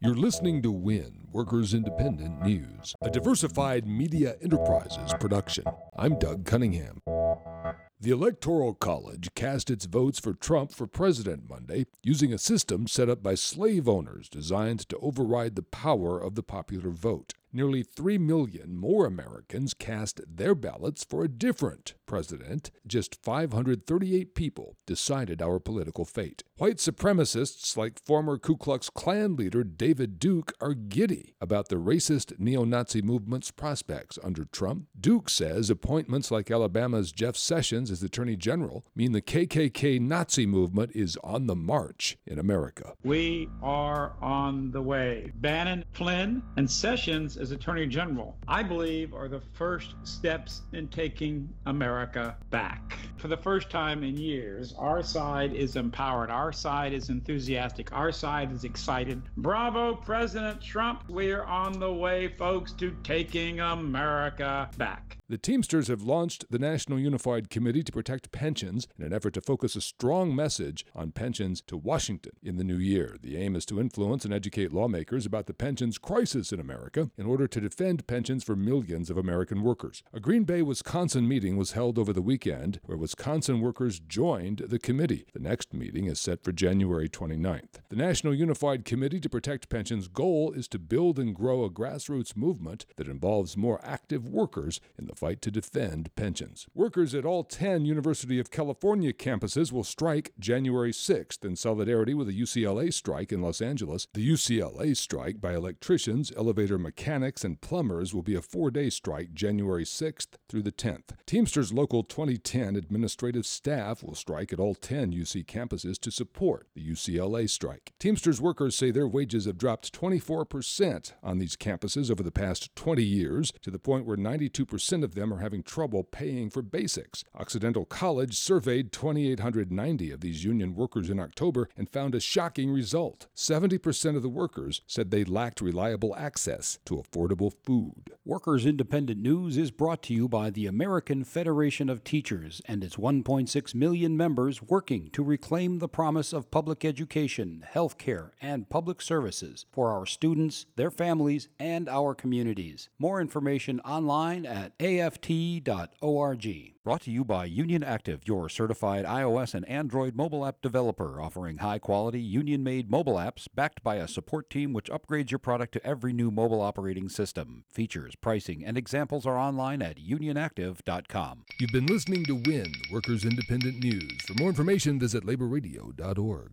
You're listening to WIN, Workers Independent News, a diversified media enterprises production. I'm Doug Cunningham. The Electoral College cast its votes for Trump for president Monday using a system set up by slave owners designed to override the power of the popular vote nearly 3 million more Americans cast their ballots for a different president. Just 538 people decided our political fate. White supremacists like former Ku Klux Klan leader David Duke are giddy about the racist neo Nazi movement's prospects under Trump. Duke says appointments like Alabama's Jeff Sessions as Attorney General mean the KKK Nazi movement is on the march in America. We are on the way. Bannon, Flynn, and Sessions as Attorney General, I believe, are the first steps in taking America back. For the first time in years, our side is empowered, our side is enthusiastic, our side is excited. Bravo, President Trump. We're on the way, folks, to taking America back. The Teamsters have launched the National Unified Committee to Protect Pensions in an effort to focus a strong message on pensions to Washington in the new year. The aim is to influence and educate lawmakers about the pensions crisis in America in order to defend pensions for millions of American workers. A Green Bay, Wisconsin meeting was held over the weekend where Wisconsin workers joined the committee. The next meeting is set for January 29th. The National Unified Committee to Protect Pensions goal is to build and grow a grassroots movement that involves more active workers in the fight to defend pensions. Workers at all 10 University of California campuses will strike January 6th in solidarity with the UCLA strike in Los Angeles. The UCLA strike by electricians, elevator mechanics, and plumbers will be a four day strike January 6th through the 10th. Teamsters Local 2010 administrative staff will strike at all 10 UC campuses to support the UCLA strike. Teamsters workers say their wages have dropped 24% on these campuses over the past 20 years to the point where 92% of them are having trouble paying for basics. Occidental College surveyed 2,890 of these union workers in October and found a shocking result. 70% of the workers said they lacked reliable access to affordable food. Workers Independent News is brought to you by the American Federation of Teachers and its 1.6 million members working to reclaim the promise of public education, health care, and public services for our students, their families, and our communities. More information online at aft.org. Brought to you by Union Active, your certified iOS and Android mobile app developer, offering high quality union made mobile apps backed by a support team which upgrades your product to every new mobile operating system. Features, pricing, and examples are online at unionactive.com. You've been listening to WIN, Workers Independent News. For more information, visit laborradio.org.